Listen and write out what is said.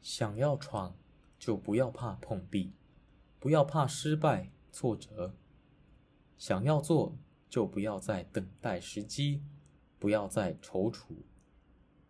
想要闯就不要怕碰壁不要怕失败挫折。想要做就不要再等待时机不要再踌躇